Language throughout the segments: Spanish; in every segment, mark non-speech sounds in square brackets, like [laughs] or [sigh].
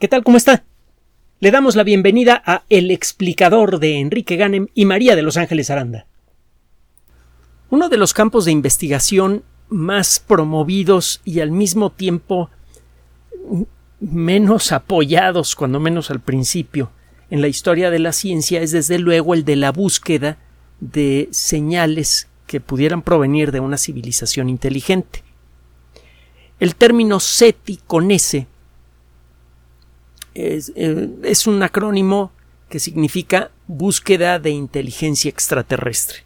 ¿Qué tal? ¿Cómo está? Le damos la bienvenida a El explicador de Enrique Ganem y María de Los Ángeles Aranda. Uno de los campos de investigación más promovidos y al mismo tiempo menos apoyados, cuando menos al principio, en la historia de la ciencia es desde luego el de la búsqueda de señales que pudieran provenir de una civilización inteligente. El término SETI con S eh, es, un acrónimo que significa búsqueda de inteligencia extraterrestre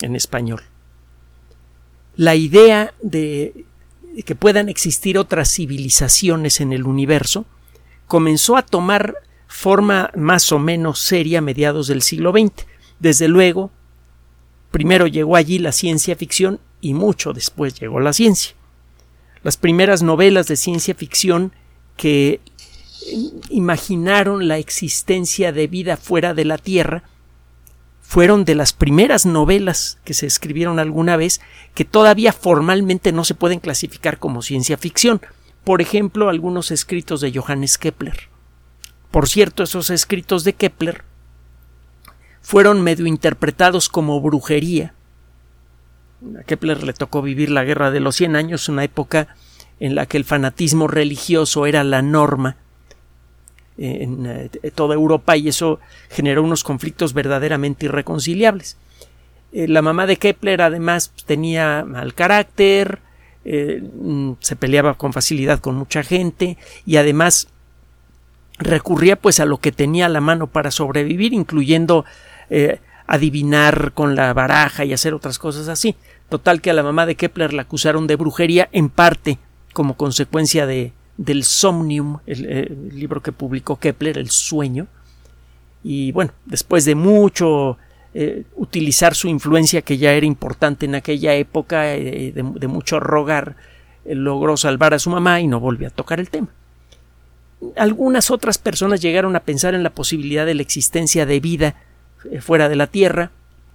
en español. La idea de que puedan existir otras civilizaciones en el universo comenzó a tomar forma más o menos seria a mediados del siglo XX. Desde luego, primero llegó allí la ciencia ficción y mucho después llegó la ciencia. Las primeras novelas de ciencia ficción que imaginaron la existencia de vida fuera de la Tierra fueron de las primeras novelas que se escribieron alguna vez que todavía formalmente no se pueden clasificar como ciencia ficción. Por ejemplo, algunos escritos de Johannes Kepler. Por cierto, esos escritos de Kepler fueron medio interpretados como brujería. A Kepler le tocó vivir la Guerra de los Cien Años, una época en la que el fanatismo religioso era la norma en eh, toda Europa y eso generó unos conflictos verdaderamente irreconciliables. Eh, la mamá de Kepler además pues, tenía mal carácter, eh, mm, se peleaba con facilidad con mucha gente y además recurría pues a lo que tenía a la mano para sobrevivir, incluyendo adivinar con la baraja y hacer otras cosas así. Total que a la mamá de Kepler la acusaron de brujería en parte como consecuencia de, del Somnium, el, libro que publicó Kepler, El sueño. Y bueno, después de mucho eh, utilizar su influencia, que ya era importante en aquella época, eh, de, mucho rogar, eh, logró salvar a su mamá y no volvió a tocar el tema. Algunas otras personas llegaron a pensar en la posibilidad de la existencia de vida fuera de la Tierra.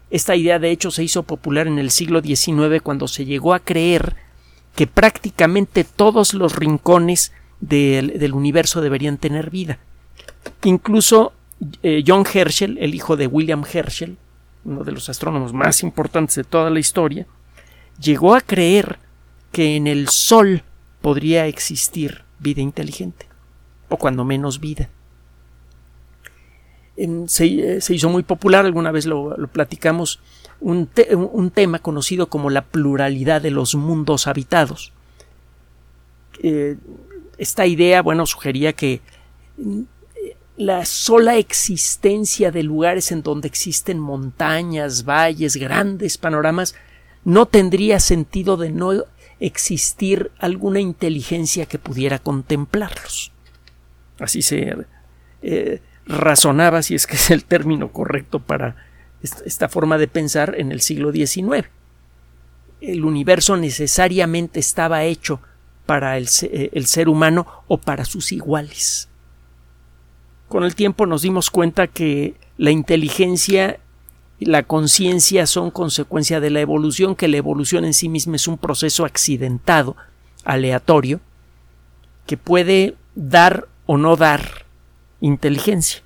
Esta idea, de hecho, se hizo popular en el siglo XIX cuando se llegó a creer que prácticamente todos los rincones del, universo deberían tener vida. Incluso eh, John Herschel, el hijo de William Herschel, uno de los astrónomos más importantes de toda la historia, llegó a creer que en el Sol podría existir vida inteligente, o cuando menos vida. Eh, se, hizo muy popular, alguna vez lo, platicamos, un, tema conocido como la pluralidad de los mundos habitados. Eh, esta idea, bueno, sugería que la sola existencia de lugares en donde existen montañas, valles, grandes panoramas, no tendría sentido de no existir alguna inteligencia que pudiera contemplarlos. Así se eh, razonaba, si es que es el término correcto para esta forma de pensar en el siglo XIX. El universo necesariamente estaba hecho para el, eh, el ser humano o para sus iguales. Con el tiempo nos dimos cuenta que la inteligencia y la conciencia son consecuencia de la evolución, que la evolución en sí misma es un proceso accidentado, aleatorio, que puede dar o no dar inteligencia.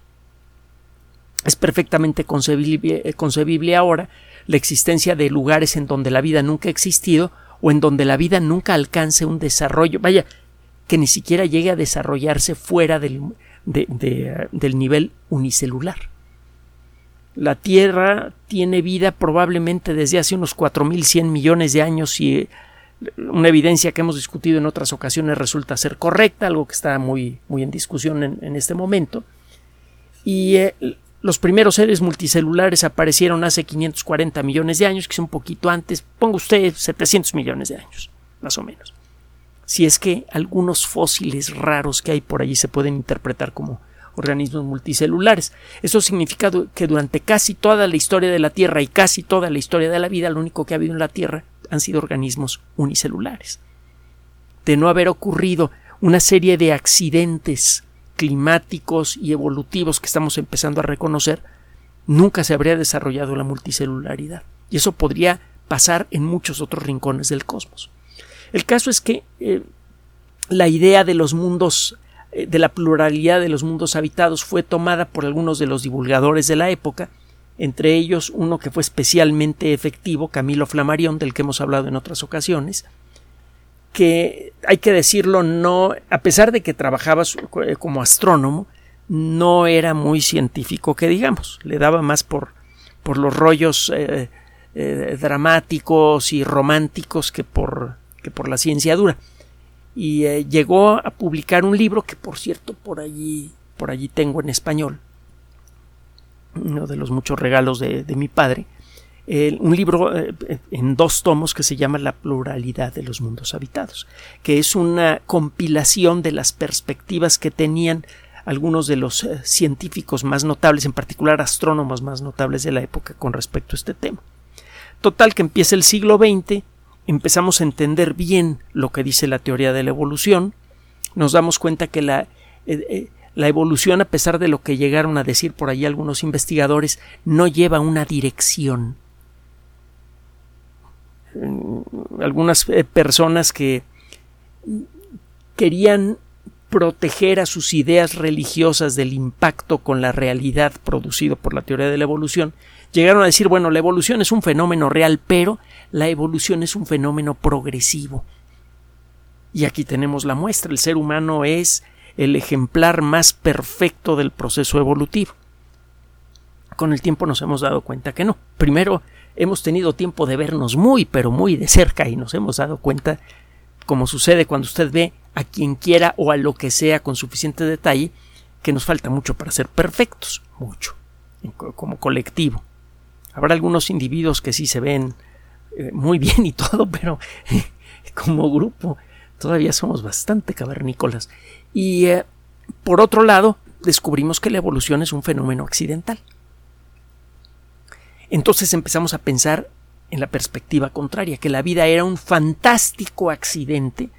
Es perfectamente concebible, eh, concebible ahora la existencia de lugares en donde la vida nunca ha existido o en donde la vida nunca alcance un desarrollo, vaya, que ni siquiera llegue a desarrollarse fuera del, del nivel unicelular. La Tierra tiene vida probablemente desde hace unos 4.100 millones de años y eh, una evidencia que hemos discutido en otras ocasiones resulta ser correcta, algo que está muy, muy en discusión en, este momento. Y eh, los primeros seres multicelulares aparecieron hace 540 millones de años, que es un poquito antes, ponga usted 700 millones de años, más o menos. Si es que algunos fósiles raros que hay por allí se pueden interpretar como organismos multicelulares. Eso significa que durante casi toda la historia de la Tierra y casi toda la historia de la vida, lo único que ha habido en la Tierra han sido organismos unicelulares. De no haber ocurrido una serie de accidentes climáticos y evolutivos que estamos empezando a reconocer, nunca se habría desarrollado la multicelularidad. Y eso podría pasar en muchos otros rincones del cosmos. El caso es que eh, la idea de los mundos eh, de la pluralidad de los mundos habitados fue tomada por algunos de los divulgadores de la época, entre ellos uno que fue especialmente efectivo, Camilo Flammarion, del que hemos hablado en otras ocasiones, que hay que decirlo, no, a pesar de que trabajaba eh, como astrónomo, no era muy científico que digamos, le daba más por, por los rollos eh, eh, dramáticos y románticos que por, que por la ciencia dura. Y llegó a publicar un libro que por cierto por allí, por allí tengo en español, uno de los muchos regalos de mi padre, un libro eh, en dos tomos que se llama La pluralidad de los mundos habitados, que es una compilación de las perspectivas que tenían algunos de los eh, científicos más notables, en particular astrónomos más notables de la época con respecto a este tema. Total que empieza el siglo XX, empezamos a entender bien lo que dice la teoría de la evolución, nos damos cuenta que la, eh, la evolución, a pesar de lo que llegaron a decir por ahí algunos investigadores, no lleva una dirección, algunas eh, personas que querían proteger a sus ideas religiosas del impacto con la realidad producido por la teoría de la evolución, llegaron a decir, bueno, la evolución es un fenómeno real, pero la evolución es un fenómeno progresivo. Y aquí tenemos la muestra, el ser humano es el ejemplar más perfecto del proceso evolutivo. Con el tiempo nos hemos dado cuenta que no. Primero, hemos tenido tiempo de vernos muy, pero muy de cerca y nos hemos dado cuenta, como sucede cuando usted ve a quien quiera o a lo que sea con suficiente detalle, que nos falta mucho para ser perfectos, mucho, como colectivo. Habrá algunos individuos que sí se ven eh, muy bien y todo, [laughs] pero como grupo todavía somos bastante cavernícolas. Y eh, por otro lado, descubrimos que la evolución es un fenómeno accidental. Entonces empezamos a pensar en la perspectiva contraria, que la vida era un fantástico accidente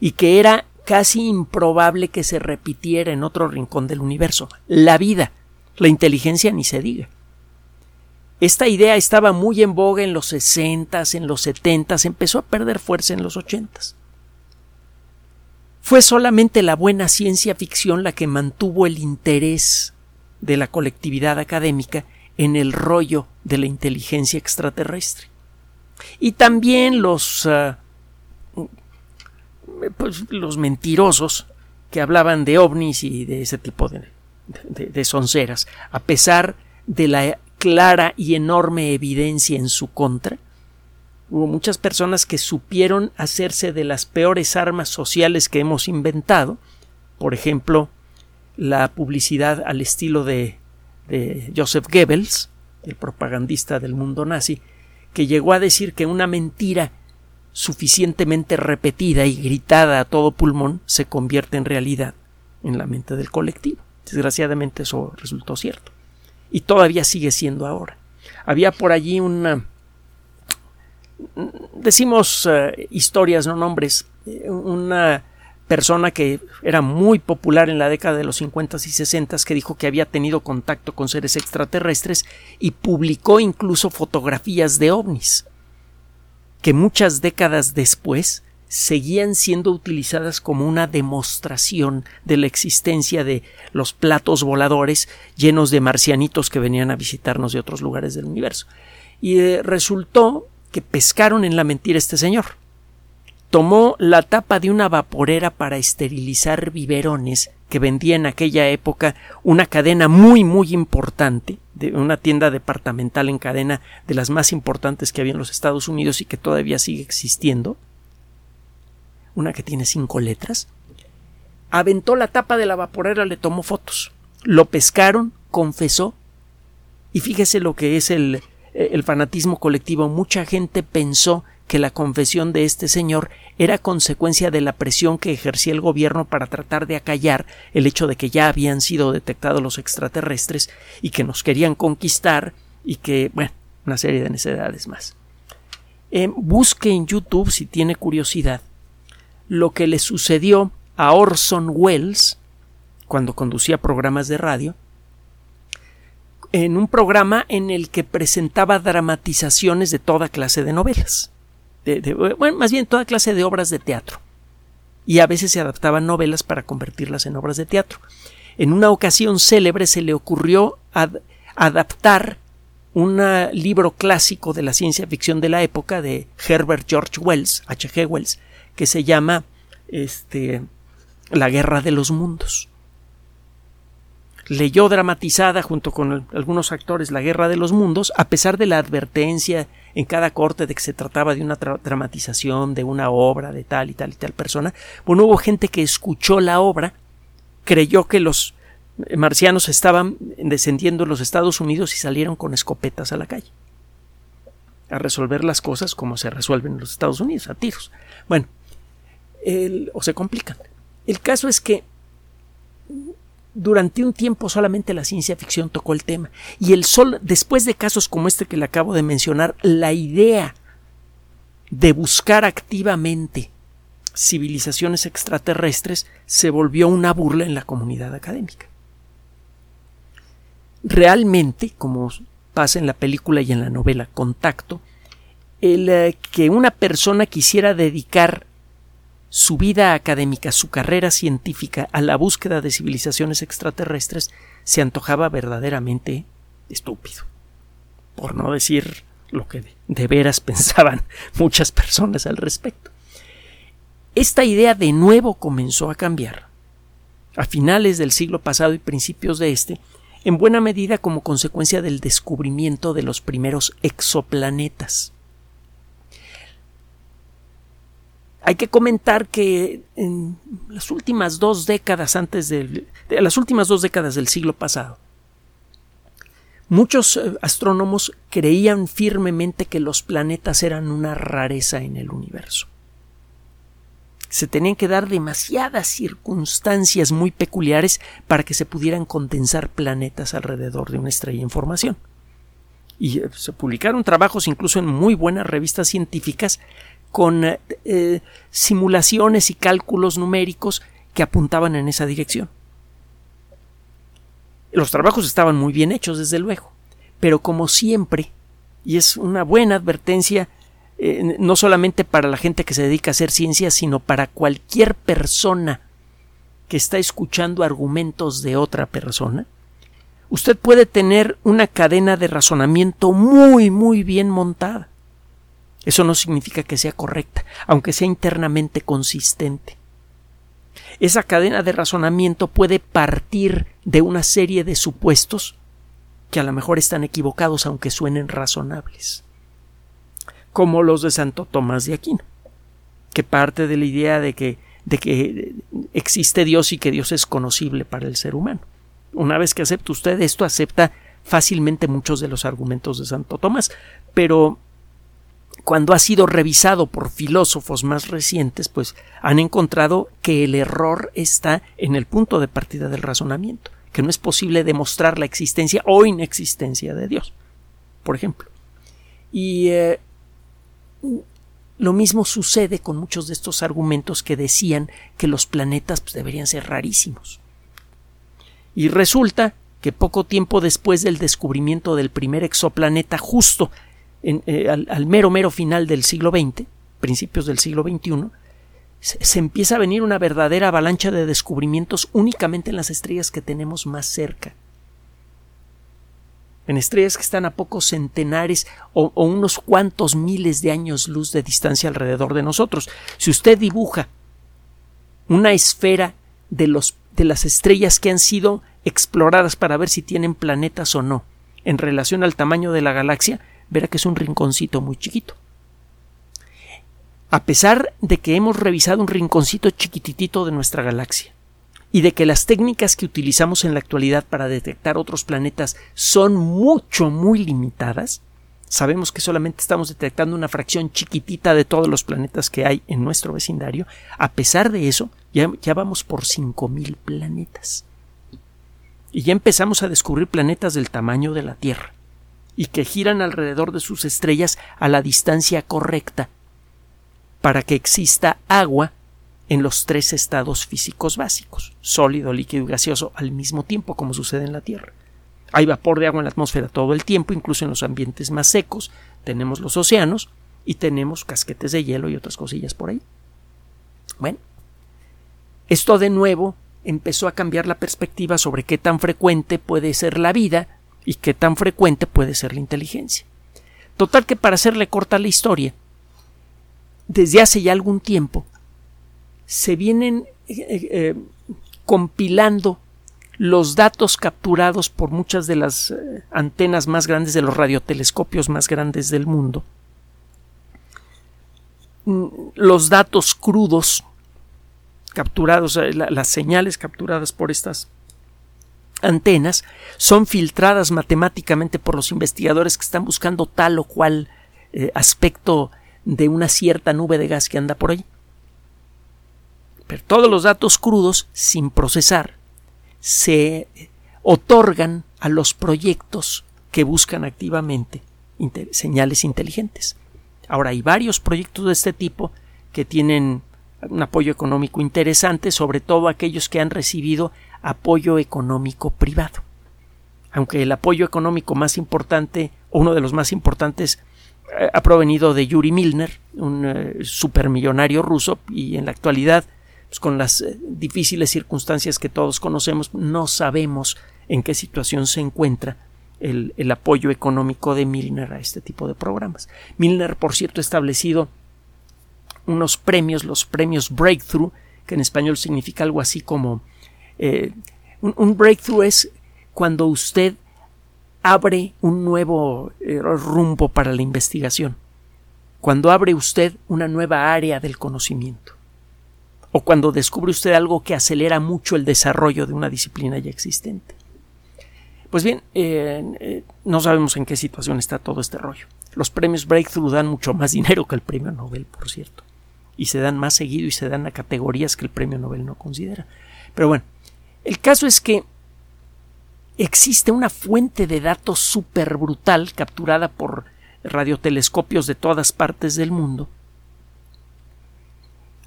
y que era casi improbable que se repitiera en otro rincón del universo. La vida, la inteligencia ni se diga. Esta idea estaba muy en boga en los sesentas, en los setentas, empezó a perder fuerza en los ochentas. Fue solamente la buena ciencia ficción la que mantuvo el interés de la colectividad académica en el rollo de la inteligencia extraterrestre. Y también los, ah, pues, los mentirosos que hablaban de ovnis y de ese tipo de, de, sonceras, a pesar de la clara y enorme evidencia en su contra, hubo muchas personas que supieron hacerse de las peores armas sociales que hemos inventado, por ejemplo, la publicidad al estilo de de Joseph Goebbels, el propagandista del mundo nazi, que llegó a decir que una mentira suficientemente repetida y gritada a todo pulmón se convierte en realidad en la mente del colectivo. Desgraciadamente eso resultó cierto. Y todavía sigue siendo ahora. Había por allí una... decimos eh, historias, no nombres, eh, una persona que era muy popular en la década de los 50 y 60 que dijo que había tenido contacto con seres extraterrestres y publicó incluso fotografías de ovnis que muchas décadas después seguían siendo utilizadas como una demostración de la existencia de los platos voladores llenos de marcianitos que venían a visitarnos de otros lugares del universo. Y eh, resultó que pescaron en la mentira este señor tomó la tapa de una vaporera para esterilizar biberones que vendía en aquella época una cadena muy muy importante de una tienda departamental en cadena de las más importantes que había en los Estados Unidos y que todavía sigue existiendo. Una que tiene cinco letras. Aventó la tapa de la vaporera le tomó fotos. Lo pescaron confesó. Y fíjese lo que es el, el fanatismo colectivo. Mucha gente pensó que la confesión de este señor era consecuencia de la presión que ejercía el gobierno para tratar de acallar el hecho de que ya habían sido detectados los extraterrestres y que nos querían conquistar y que, bueno, una serie de necesidades más. Eh, busque en YouTube, si tiene curiosidad, lo que le sucedió a Orson Welles cuando conducía programas de radio, en un programa en el que presentaba dramatizaciones de toda clase de novelas bueno, más bien toda clase de obras de teatro. y a veces se adaptaban novelas para convertirlas en obras de teatro. En una ocasión célebre se le ocurrió adaptar un libro clásico de la ciencia ficción de la época de Herbert George Wells, H.G. Wells, que se llama este, La Guerra de los Mundos. Leyó dramatizada junto con algunos actores La Guerra de los Mundos, a pesar de la advertencia en cada corte de que se trataba de una dramatización, de una obra, de tal y tal y tal persona. Bueno, hubo gente que escuchó la obra, creyó que los marcianos estaban descendiendo en los Estados Unidos y salieron con escopetas a la calle a resolver las cosas como se resuelven en los Estados Unidos, a tiros. Bueno, o se complican. El caso es que durante un tiempo solamente la ciencia ficción tocó el tema y el sol, después de casos como este que le acabo de mencionar, la idea de buscar activamente civilizaciones extraterrestres se volvió una burla en la comunidad académica. Realmente, como pasa en la película y en la novela Contacto, el eh, que una persona quisiera dedicar su vida académica, su carrera científica a la búsqueda de civilizaciones extraterrestres se antojaba verdaderamente estúpido. Por no decir lo que de veras [laughs] pensaban muchas personas al respecto. Esta idea de nuevo comenzó a cambiar a finales del siglo pasado y principios de este, en buena medida como consecuencia del descubrimiento de los primeros exoplanetas. Hay que comentar que en las últimas dos décadas antes del, de las últimas dos décadas del siglo pasado, muchos eh, astrónomos creían firmemente que los planetas eran una rareza en el universo. Se tenían que dar demasiadas circunstancias muy peculiares para que se pudieran condensar planetas alrededor de una estrella en formación. Y eh, se publicaron trabajos incluso en muy buenas revistas científicas con eh, simulaciones y cálculos numéricos que apuntaban en esa dirección. Los trabajos estaban muy bien hechos, desde luego, pero como siempre, y es una buena advertencia eh, no solamente para la gente que se dedica a hacer ciencia, sino para cualquier persona que está escuchando argumentos de otra persona, usted puede tener una cadena de razonamiento muy, muy bien montada. Eso no significa que sea correcta, aunque sea internamente consistente. Esa cadena de razonamiento puede partir de una serie de supuestos que a lo mejor están equivocados aunque suenen razonables, como los de Santo Tomás de Aquino, que parte de la idea de que, de que existe Dios y que Dios es conocible para el ser humano. Una vez que acepta usted esto, acepta fácilmente muchos de los argumentos de Santo Tomás, pero cuando ha sido revisado por filósofos más recientes, pues han encontrado que el error está en el punto de partida del razonamiento, que no es posible demostrar la existencia o inexistencia de Dios, por ejemplo. Y eh, lo mismo sucede con muchos de estos argumentos que decían que los planetas pues, deberían ser rarísimos. Y resulta que poco tiempo después del descubrimiento del primer exoplaneta, justo eh, al, mero mero final del siglo XX, principios del siglo XXI, se, empieza a venir una verdadera avalancha de descubrimientos únicamente en las estrellas que tenemos más cerca. En estrellas que están a pocos centenares o, o unos cuantos miles de años luz de distancia alrededor de nosotros. Si usted dibuja una esfera de, los, de las estrellas que han sido exploradas para ver si tienen planetas o no, en relación al tamaño de la galaxia, verá que es un rinconcito muy chiquito. A pesar de que hemos revisado un rinconcito chiquititito de nuestra galaxia y de que las técnicas que utilizamos en la actualidad para detectar otros planetas son mucho, muy limitadas, sabemos que solamente estamos detectando una fracción chiquitita de todos los planetas que hay en nuestro vecindario, a pesar de eso, ya, ya vamos por 5.000 planetas. Y ya empezamos a descubrir planetas del tamaño de la Tierra y que giran alrededor de sus estrellas a la distancia correcta para que exista agua en los tres estados físicos básicos, sólido, líquido y gaseoso, al mismo tiempo como sucede en la Tierra. Hay vapor de agua en la atmósfera todo el tiempo, incluso en los ambientes más secos, tenemos los océanos y tenemos casquetes de hielo y otras cosillas por ahí. Bueno, Esto de nuevo empezó a cambiar la perspectiva sobre qué tan frecuente puede ser la vida y qué tan frecuente puede ser la inteligencia. Total que para hacerle corta la historia, desde hace ya algún tiempo se vienen eh, eh, compilando los datos capturados por muchas de las eh, antenas más grandes de los radiotelescopios más grandes del mundo. Mm, los datos crudos capturados, las señales capturadas por estas antenas son filtradas matemáticamente por los investigadores que están buscando tal o cual aspecto de una cierta nube de gas que anda por ahí. Pero todos los datos crudos, sin procesar, se otorgan a los proyectos que buscan activamente señales inteligentes. Ahora hay varios proyectos de este tipo que tienen un apoyo económico interesante, sobre todo aquellos que han recibido apoyo económico privado. Aunque el apoyo económico más importante, uno de los más importantes, eh, ha provenido de Yuri Milner, un eh, supermillonario ruso, y en la actualidad, pues, con las eh, difíciles circunstancias que todos conocemos, no sabemos en qué situación se encuentra el, el, apoyo económico de Milner a este tipo de programas. Milner, por cierto, ha establecido unos premios, los premios Breakthrough, que en español significa algo así como un, un breakthrough es cuando usted abre un nuevo eh, rumbo para la investigación, cuando abre usted una nueva área del conocimiento, o cuando descubre usted algo que acelera mucho el desarrollo de una disciplina ya existente. Pues bien, eh, eh, no sabemos en qué situación está todo este rollo. Los premios Breakthrough dan mucho más [laughs] dinero que el premio Nobel, por cierto, y se dan más seguido y se dan a categorías que el premio Nobel no considera. Pero bueno, el caso es que existe una fuente de datos súper brutal capturada por radiotelescopios de todas partes del mundo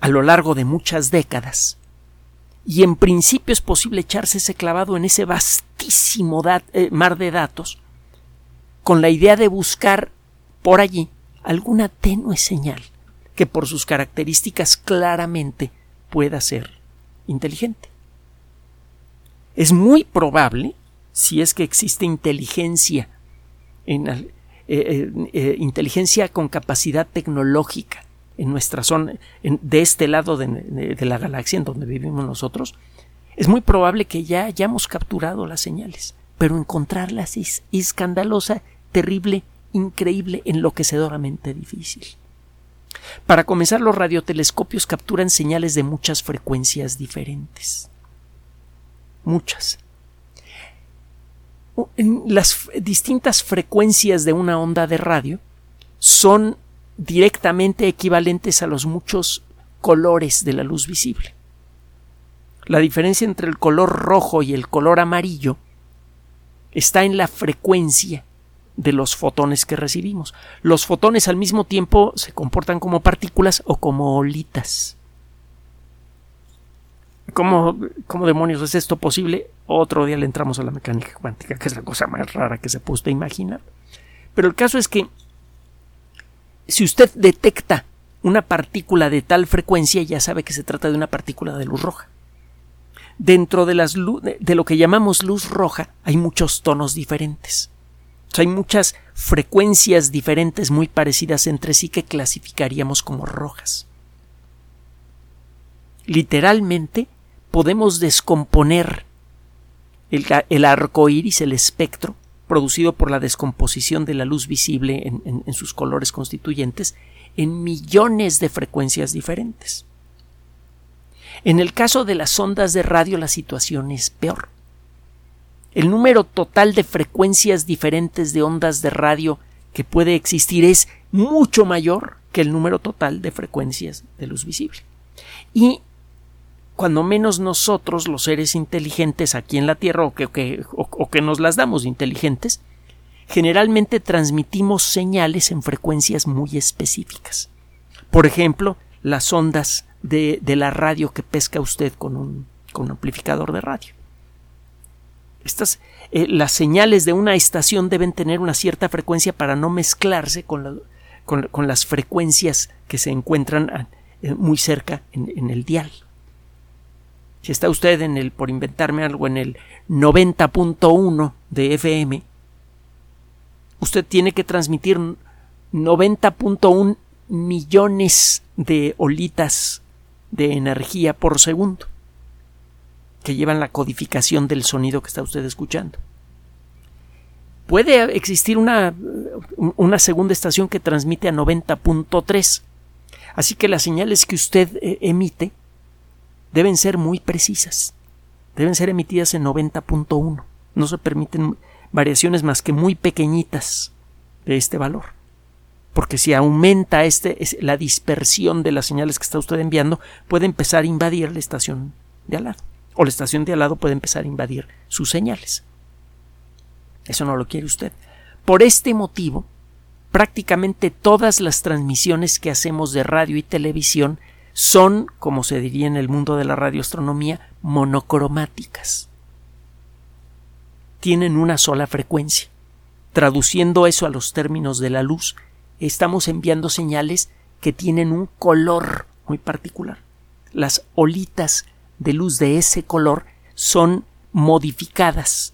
a lo largo de muchas décadas. Y en principio es posible echarse ese clavado en ese vastísimo eh, mar de datos con la idea de buscar por allí alguna tenue señal que por sus características claramente pueda ser inteligente. Es muy probable si es que existe inteligencia, en, eh, eh, eh, inteligencia con capacidad tecnológica en nuestra zona, de este lado de, la galaxia en donde vivimos nosotros, es muy probable que ya hayamos capturado las señales, pero encontrarlas es escandalosa, terrible, increíble, enloquecedoramente difícil. Para comenzar, los radiotelescopios capturan señales de muchas frecuencias diferentes. Muchas las distintas frecuencias de una onda de radio son directamente equivalentes a los muchos colores de la luz visible. La diferencia entre el color rojo y el color amarillo está en la frecuencia de los fotones que recibimos. Los fotones al mismo tiempo se comportan como partículas o como olitas. ¿Cómo, ¿Cómo, demonios es esto posible? Otro día le entramos a la mecánica cuántica, que es la cosa más rara que se puede imaginar. Pero el caso es que si usted detecta una partícula de tal frecuencia, ya sabe que se trata de una partícula de luz roja. Dentro de, las de lo que llamamos luz roja hay muchos tonos diferentes. Hay muchas frecuencias diferentes muy parecidas entre sí que clasificaríamos como rojas. Literalmente, podemos descomponer el, arco iris, el espectro, producido por la descomposición de la luz visible en, sus colores constituyentes, en millones de frecuencias diferentes. En el caso de las ondas de radio la situación es peor. El número total de frecuencias diferentes de ondas de radio que puede existir es mucho mayor que el número total de frecuencias de luz visible. Y cuando menos nosotros, los seres inteligentes aquí en la Tierra, o que, o, que nos las damos inteligentes, generalmente transmitimos señales en frecuencias muy específicas. Por ejemplo, las ondas de, la radio que pesca usted con un, con amplificador de radio. Estas, eh, las señales de una estación deben tener una cierta frecuencia para no mezclarse con, con, las frecuencias que se encuentran eh, muy cerca en el dial. Si está usted en el, por inventarme algo, en el 90.1 de FM, usted tiene que transmitir 90.1 millones de olitas de energía por segundo que llevan la codificación del sonido que está usted escuchando. Puede existir una, una segunda estación que transmite a 90.3. Así que las señales que usted eh, emite deben ser muy precisas. Deben ser emitidas en 90.1. No se permiten variaciones más que muy pequeñitas de este valor. Porque si aumenta este, la dispersión de las señales que está usted enviando, puede empezar a invadir la estación de al lado. O la estación de al lado puede empezar a invadir sus señales. Eso no lo quiere usted. Por este motivo, prácticamente todas las transmisiones que hacemos de radio y televisión son, como se diría en el mundo de la radioastronomía, monocromáticas. Tienen una sola frecuencia. Traduciendo eso a los términos de la luz, estamos enviando señales que tienen un color muy particular. Las olitas de luz de ese color son modificadas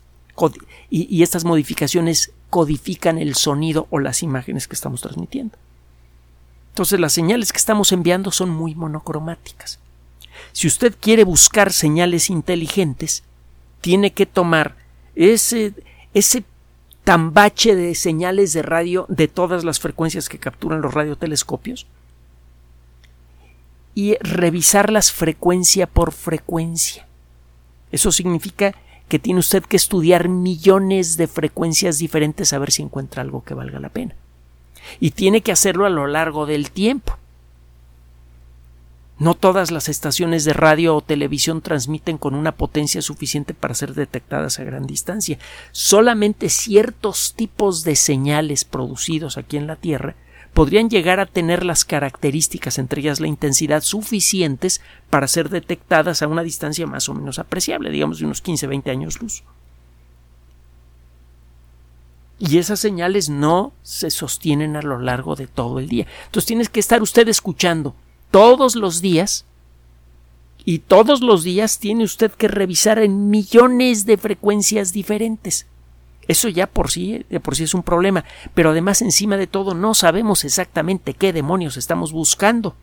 y, estas modificaciones codifican el sonido o las imágenes que estamos transmitiendo. Entonces las señales que estamos enviando son muy monocromáticas. Si usted quiere buscar señales inteligentes, tiene que tomar ese, ese tambache de señales de radio de todas las frecuencias que capturan los radiotelescopios y revisarlas frecuencia por frecuencia. Eso significa que tiene usted que estudiar millones de frecuencias diferentes a ver si encuentra algo que valga la pena y tiene que hacerlo a lo largo del tiempo. No todas las estaciones de radio o televisión transmiten con una potencia suficiente para ser detectadas a gran distancia. Solamente ciertos tipos de señales producidos aquí en la Tierra podrían llegar a tener las características, entre ellas la intensidad, suficientes para ser detectadas a una distancia más o menos apreciable, digamos de unos 15-20 años luz. Y esas señales no se sostienen a lo largo de todo el día. Entonces tienes que estar usted escuchando todos los días y todos los días tiene usted que revisar en millones de frecuencias diferentes. Eso ya por sí, por sí es un problema, pero además encima de todo no sabemos exactamente qué demonios estamos buscando.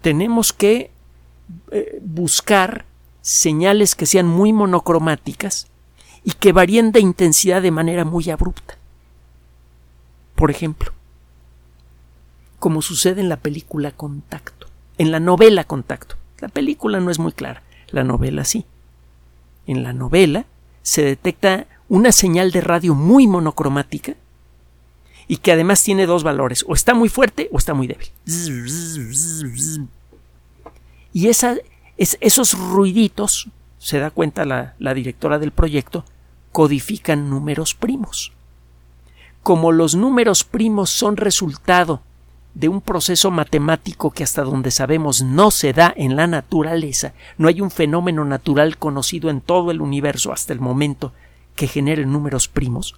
Tenemos que eh, buscar señales que sean muy monocromáticas y que varían de intensidad de manera muy abrupta. Por ejemplo, como sucede en la película Contacto, en la novela Contacto. La película no es muy clara, la novela sí. En la novela se detecta una señal de radio muy monocromática y que además tiene dos valores, o está muy fuerte o está muy débil. Y esa, esos ruiditos, se da cuenta la, la directora del proyecto, codifican números primos. Como los números primos son resultado de un proceso matemático que hasta donde sabemos no se da en la naturaleza, no hay un fenómeno natural conocido en todo el universo hasta el momento que genere números primos.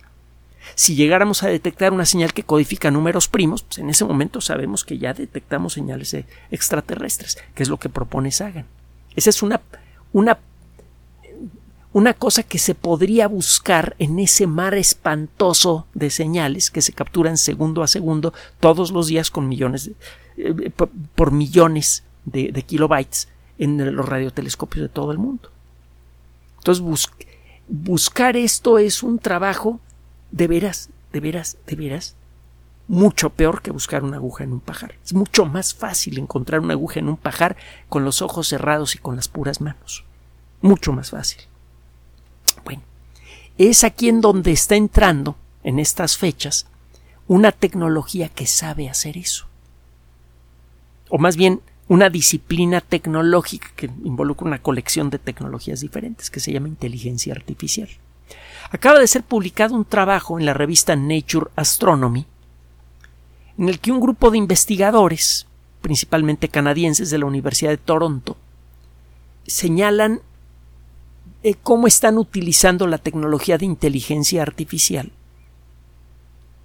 Si llegáramos a detectar una señal que codifica números primos, pues en ese momento sabemos que ya detectamos señales extraterrestres, que es lo que propone Sagan. Esa es una, una una cosa que se podría buscar en ese mar espantoso de señales que se capturan segundo a segundo todos los días con millones eh, por, millones de, kilobytes en los radiotelescopios de todo el mundo. Entonces buscar esto es un trabajo de veras, de veras, de veras mucho peor que buscar una aguja en un pajar. Es mucho más fácil encontrar una aguja en un pajar con los ojos cerrados y con las puras manos. Mucho más fácil. Es aquí en donde está entrando, en estas fechas, una tecnología que sabe hacer eso. O más bien, una disciplina tecnológica que involucra una colección de tecnologías diferentes que se llama inteligencia artificial. Acaba de ser publicado un trabajo en la revista Nature Astronomy en el que un grupo de investigadores, principalmente canadienses de la Universidad de Toronto, señalan eh, cómo están utilizando la tecnología de inteligencia artificial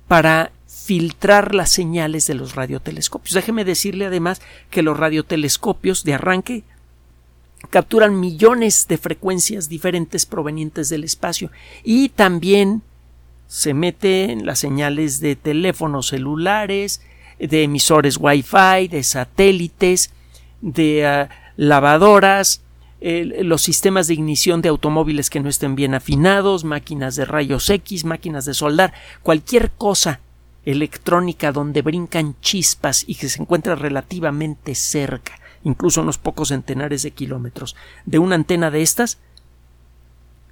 para filtrar las señales de los radiotelescopios. Déjeme decirle además que los radiotelescopios de arranque capturan millones de frecuencias diferentes provenientes del espacio y también se mete en las señales de teléfonos celulares, de emisores Wi-Fi, de satélites, de ah, lavadoras, los sistemas de ignición de automóviles que no estén bien afinados, máquinas de rayos X, máquinas de soldar, cualquier cosa electrónica donde brincan chispas y que se encuentra relativamente cerca, incluso unos pocos centenares de kilómetros, de una antena de estas,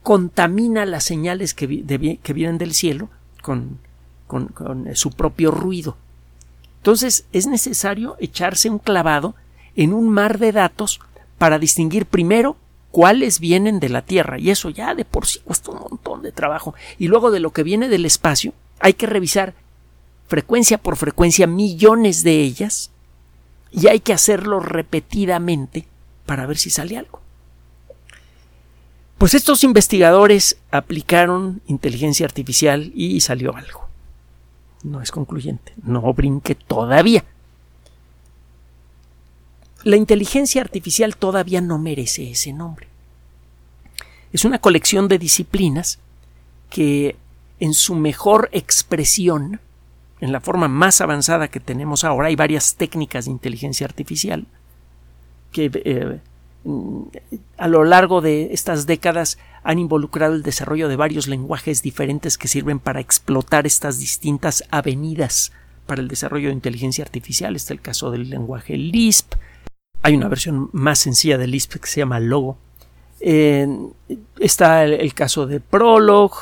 contamina las señales que, vienen del cielo con, con su propio ruido. Entonces es necesario echarse un clavado en un mar de datos para distinguir primero cuáles vienen de la Tierra y eso ya de por sí cuesta un montón de trabajo y luego de lo que viene del espacio hay que revisar frecuencia por frecuencia millones de ellas y hay que hacerlo repetidamente para ver si sale algo. Pues estos investigadores aplicaron inteligencia artificial y salió algo. No es concluyente, no brinque todavía. La inteligencia artificial todavía no merece ese nombre. Es una colección de disciplinas que en su mejor expresión en la forma más avanzada que tenemos ahora. Hay varias técnicas de inteligencia artificial que eh, a lo largo de estas décadas han involucrado el desarrollo de varios lenguajes diferentes que sirven para explotar estas distintas avenidas para el desarrollo de inteligencia artificial. Está el caso del lenguaje Lisp. Hay una versión más sencilla de Lisp que se llama Logo. está el, caso de Prolog,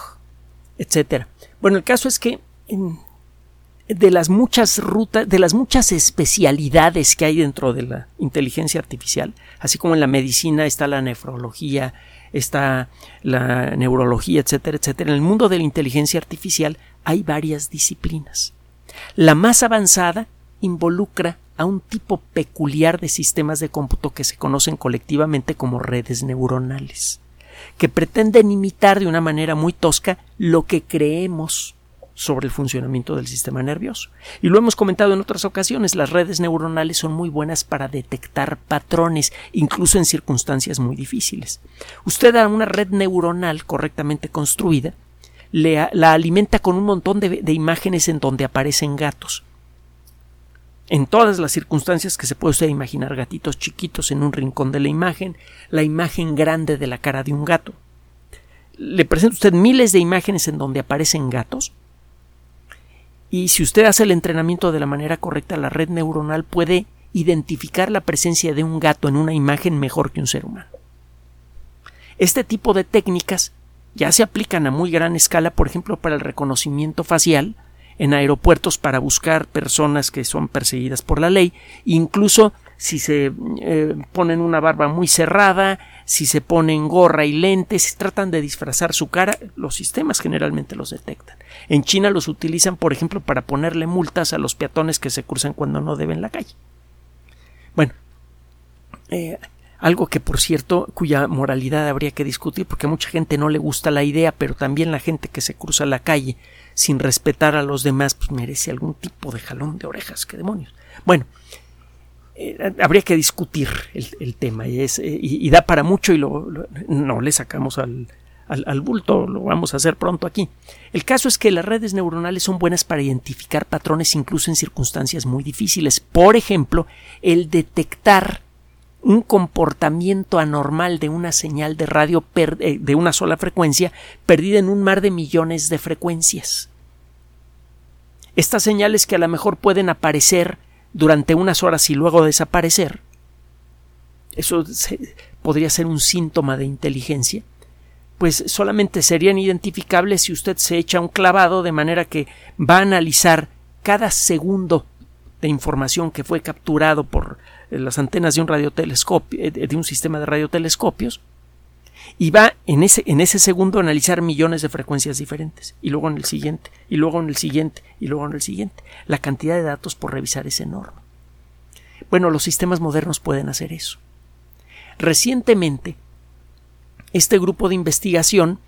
etc. Bueno, el caso es que de las muchas rutas, de las muchas especialidades que hay dentro de la inteligencia artificial, así como en la medicina está la nefrología, está la neurología, etcétera, etcétera. En el mundo de la inteligencia artificial hay varias disciplinas. La más avanzada involucra a un tipo peculiar de sistemas de cómputo que se conocen colectivamente como redes neuronales, que pretenden imitar de una manera muy tosca lo que creemos sobre el funcionamiento del sistema nervioso. Y lo hemos comentado en otras ocasiones, las redes neuronales son muy buenas para detectar patrones, incluso en circunstancias muy difíciles. Usted a una red neuronal correctamente construida, la alimenta con un montón de, de imágenes en donde aparecen gatos. En todas las circunstancias que se puede usted imaginar, gatitos chiquitos en un rincón de la imagen, la imagen grande de la cara de un gato. Le presenta usted miles de imágenes en donde aparecen gatos, y si usted hace el entrenamiento de la manera correcta, la red neuronal puede identificar la presencia de un gato en una imagen mejor que un ser humano. Este tipo de técnicas ya se aplican a muy gran escala, por ejemplo, para el reconocimiento facial en aeropuertos para buscar personas que son perseguidas por la ley, incluso si se eh, ponen una barba muy cerrada, si se ponen gorra y lentes, tratan de disfrazar su cara, los sistemas generalmente los detectan. En China los utilizan, por ejemplo, para ponerle multas a los peatones que se cruzan cuando no deben la calle. Bueno, eh, algo que por cierto, cuya moralidad habría que discutir, porque mucha gente no le gusta la idea, pero también la gente que se cruza la calle sin respetar a los demás, pues merece algún tipo de jalón de orejas, qué demonios. Bueno, eh, habría que discutir el, tema eh, y, da para mucho y no le sacamos al, bulto, lo vamos a hacer pronto aquí. El caso es que las redes neuronales son buenas para identificar patrones incluso en circunstancias muy difíciles. Por ejemplo, el detectar un comportamiento anormal de una señal de radio eh, de una sola frecuencia perdida en un mar de millones de frecuencias. Estas señales que a lo mejor pueden aparecer durante unas horas y luego desaparecer. Eso podría ser un síntoma de inteligencia. Pues solamente serían identificables si usted se echa un clavado de manera que va a analizar cada segundo de información que fue capturado por eh, las antenas de un radiotelescopio, eh, de un sistema de radiotelescopios, y va en ese, en ese segundo a analizar millones de frecuencias diferentes, y luego en el siguiente, y luego en el siguiente, y luego en el siguiente. La cantidad de datos por revisar es enorme. Bueno, los sistemas modernos pueden hacer eso. Recientemente, este grupo de investigación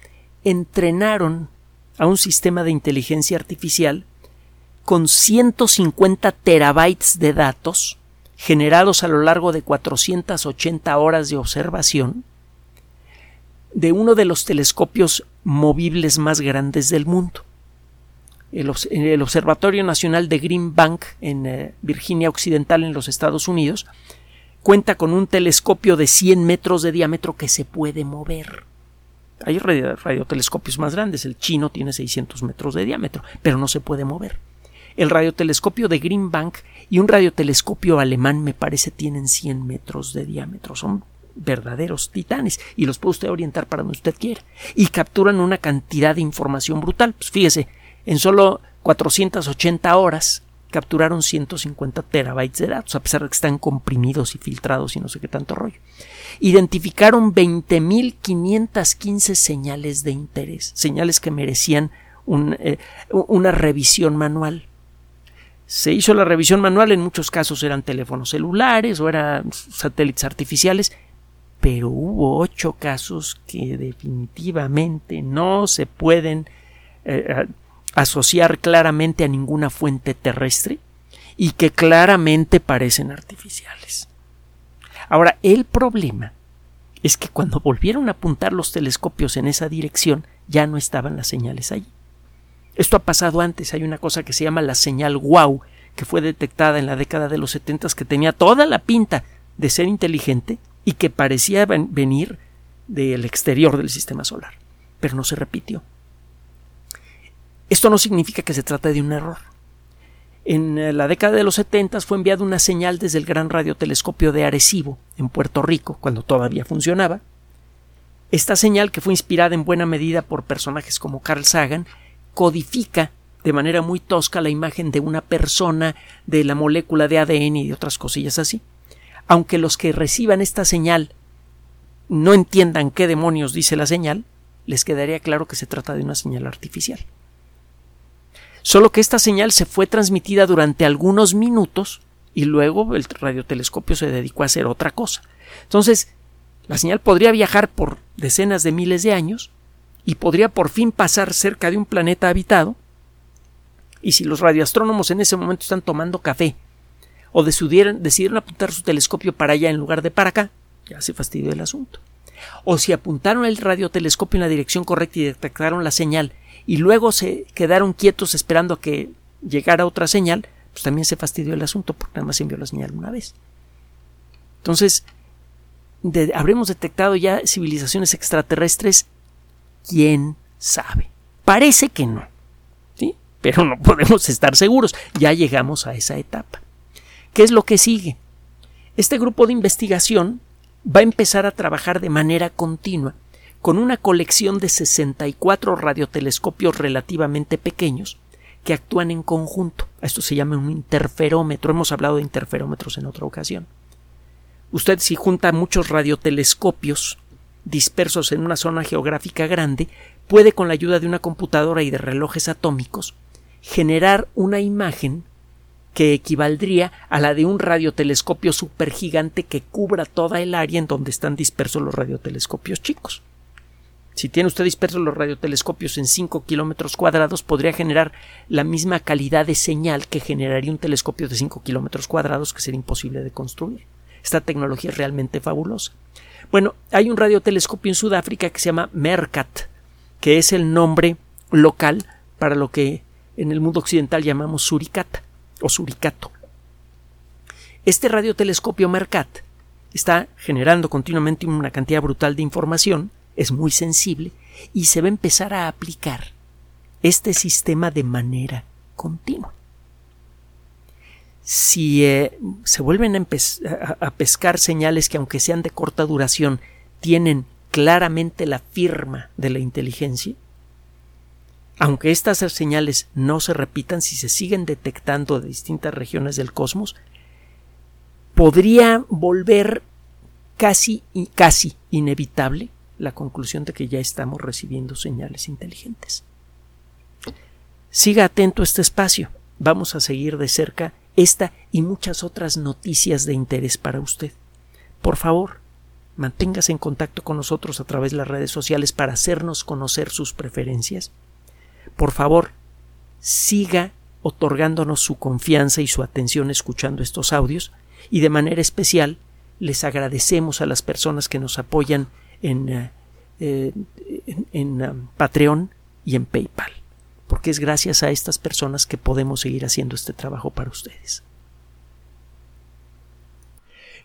entrenaron a un sistema de inteligencia artificial con 150 terabytes de datos generados a lo largo de 480 horas de observación de uno de los telescopios movibles más grandes del mundo. El, Observatorio Nacional de Green Bank en eh, Virginia Occidental en los Estados Unidos cuenta con un telescopio de 100 metros de diámetro que se puede mover. Hay radiotelescopios más grandes, el chino tiene 600 metros de diámetro, pero no se puede mover. El radiotelescopio de Green Bank y un radiotelescopio alemán me parece tienen 100 metros de diámetro. Son verdaderos titanes y los puede usted orientar para donde usted quiera. Y capturan una cantidad de información brutal. Pues fíjese, en solo 480 horas capturaron 150 terabytes de datos, a pesar de que están comprimidos y filtrados y no sé qué tanto rollo. Identificaron 20.515 señales de interés, señales que merecían eh, una revisión manual. Se hizo la revisión manual, en muchos casos eran teléfonos celulares o eran satélites artificiales, pero hubo ocho casos que definitivamente no se pueden eh, asociar claramente a ninguna fuente terrestre y que claramente parecen artificiales. Ahora, el problema es que cuando volvieron a apuntar los telescopios en esa dirección ya no estaban las señales allí. Esto ha pasado antes, hay una cosa que se llama la señal WOW, que fue detectada en la década de los 70 que tenía toda la pinta de ser inteligente y que parecía venir del exterior del sistema solar, pero no se repitió. Esto no significa que se trate de un error. En eh, la década de los 70 fue enviada una señal desde el gran radiotelescopio de Arecibo, en Puerto Rico, cuando todavía funcionaba. Esta señal, que fue inspirada en buena medida por personajes como Carl Sagan, codifica de manera muy tosca la imagen de una persona, de la molécula de ADN y de otras cosillas así. Aunque los que reciban esta señal no entiendan qué demonios dice la señal, les quedaría claro que se trata de una señal artificial solo que esta señal se fue transmitida durante algunos minutos y luego el radiotelescopio se dedicó a hacer otra cosa. Entonces, la señal podría viajar por decenas de miles de años y podría por fin pasar cerca de un planeta habitado. Y si los radioastrónomos en ese momento están tomando café o decidieron, decidieron apuntar su telescopio para allá en lugar de para acá, ya se fastidió el asunto. O si apuntaron el radiotelescopio en la dirección correcta y detectaron la señal y luego se quedaron quietos esperando a que llegara otra señal, pues también se fastidió el asunto porque nada más envió la señal una vez. Entonces, habremos detectado ya civilizaciones extraterrestres, quién sabe. Parece que no, ¿sí? Pero no podemos estar seguros. Ya llegamos a esa etapa. ¿Qué es lo que sigue? Este grupo de investigación va a empezar a trabajar de manera continua con una colección de 64 radiotelescopios relativamente pequeños que actúan en conjunto. Esto se llama un interferómetro. Hemos hablado de interferómetros en otra ocasión. Usted si junta muchos radiotelescopios dispersos en una zona geográfica grande, puede con la ayuda de una computadora y de relojes atómicos generar una imagen que equivaldría a la de un radiotelescopio supergigante que cubra toda el área en donde están dispersos los radiotelescopios chicos. Si tiene usted dispersos los radiotelescopios en 5 kilómetros cuadrados, podría generar la misma calidad de señal que generaría un telescopio de 5 kilómetros cuadrados que sería imposible de construir. Esta tecnología es realmente fabulosa. Bueno, hay un radiotelescopio en Sudáfrica que se llama MERCAT, que es el nombre local para lo que en el mundo occidental llamamos suricata o suricato. Este radiotelescopio MERCAT está generando continuamente una cantidad brutal de información es muy sensible y se va a empezar a aplicar este sistema de manera continua. Si eh, se vuelven a, pescar señales que aunque sean de corta duración tienen claramente la firma de la inteligencia, aunque estas señales no se repitan, si se siguen detectando de distintas regiones del cosmos, podría volver casi, casi inevitable la conclusión de que ya estamos recibiendo señales inteligentes. Siga atento este espacio. Vamos a seguir de cerca esta y muchas otras noticias de interés para usted. Por favor, manténgase en contacto con nosotros a través de las redes sociales para hacernos conocer sus preferencias. Por favor, siga otorgándonos su confianza y su atención escuchando estos audios y de manera especial les agradecemos a las personas que nos apoyan en, eh, eh, en, um, Patreon y en PayPal, porque es gracias a estas personas que podemos seguir haciendo este trabajo para ustedes.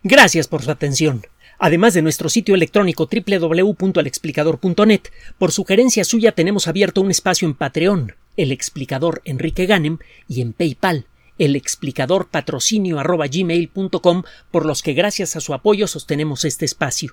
Gracias por su atención. Además de nuestro sitio electrónico www.alexplicador.net, por sugerencia suya tenemos abierto un espacio en Patreon, el explicador Enrique Ganem, y en PayPal, el explicador patrocinio por los que gracias a su apoyo sostenemos este espacio.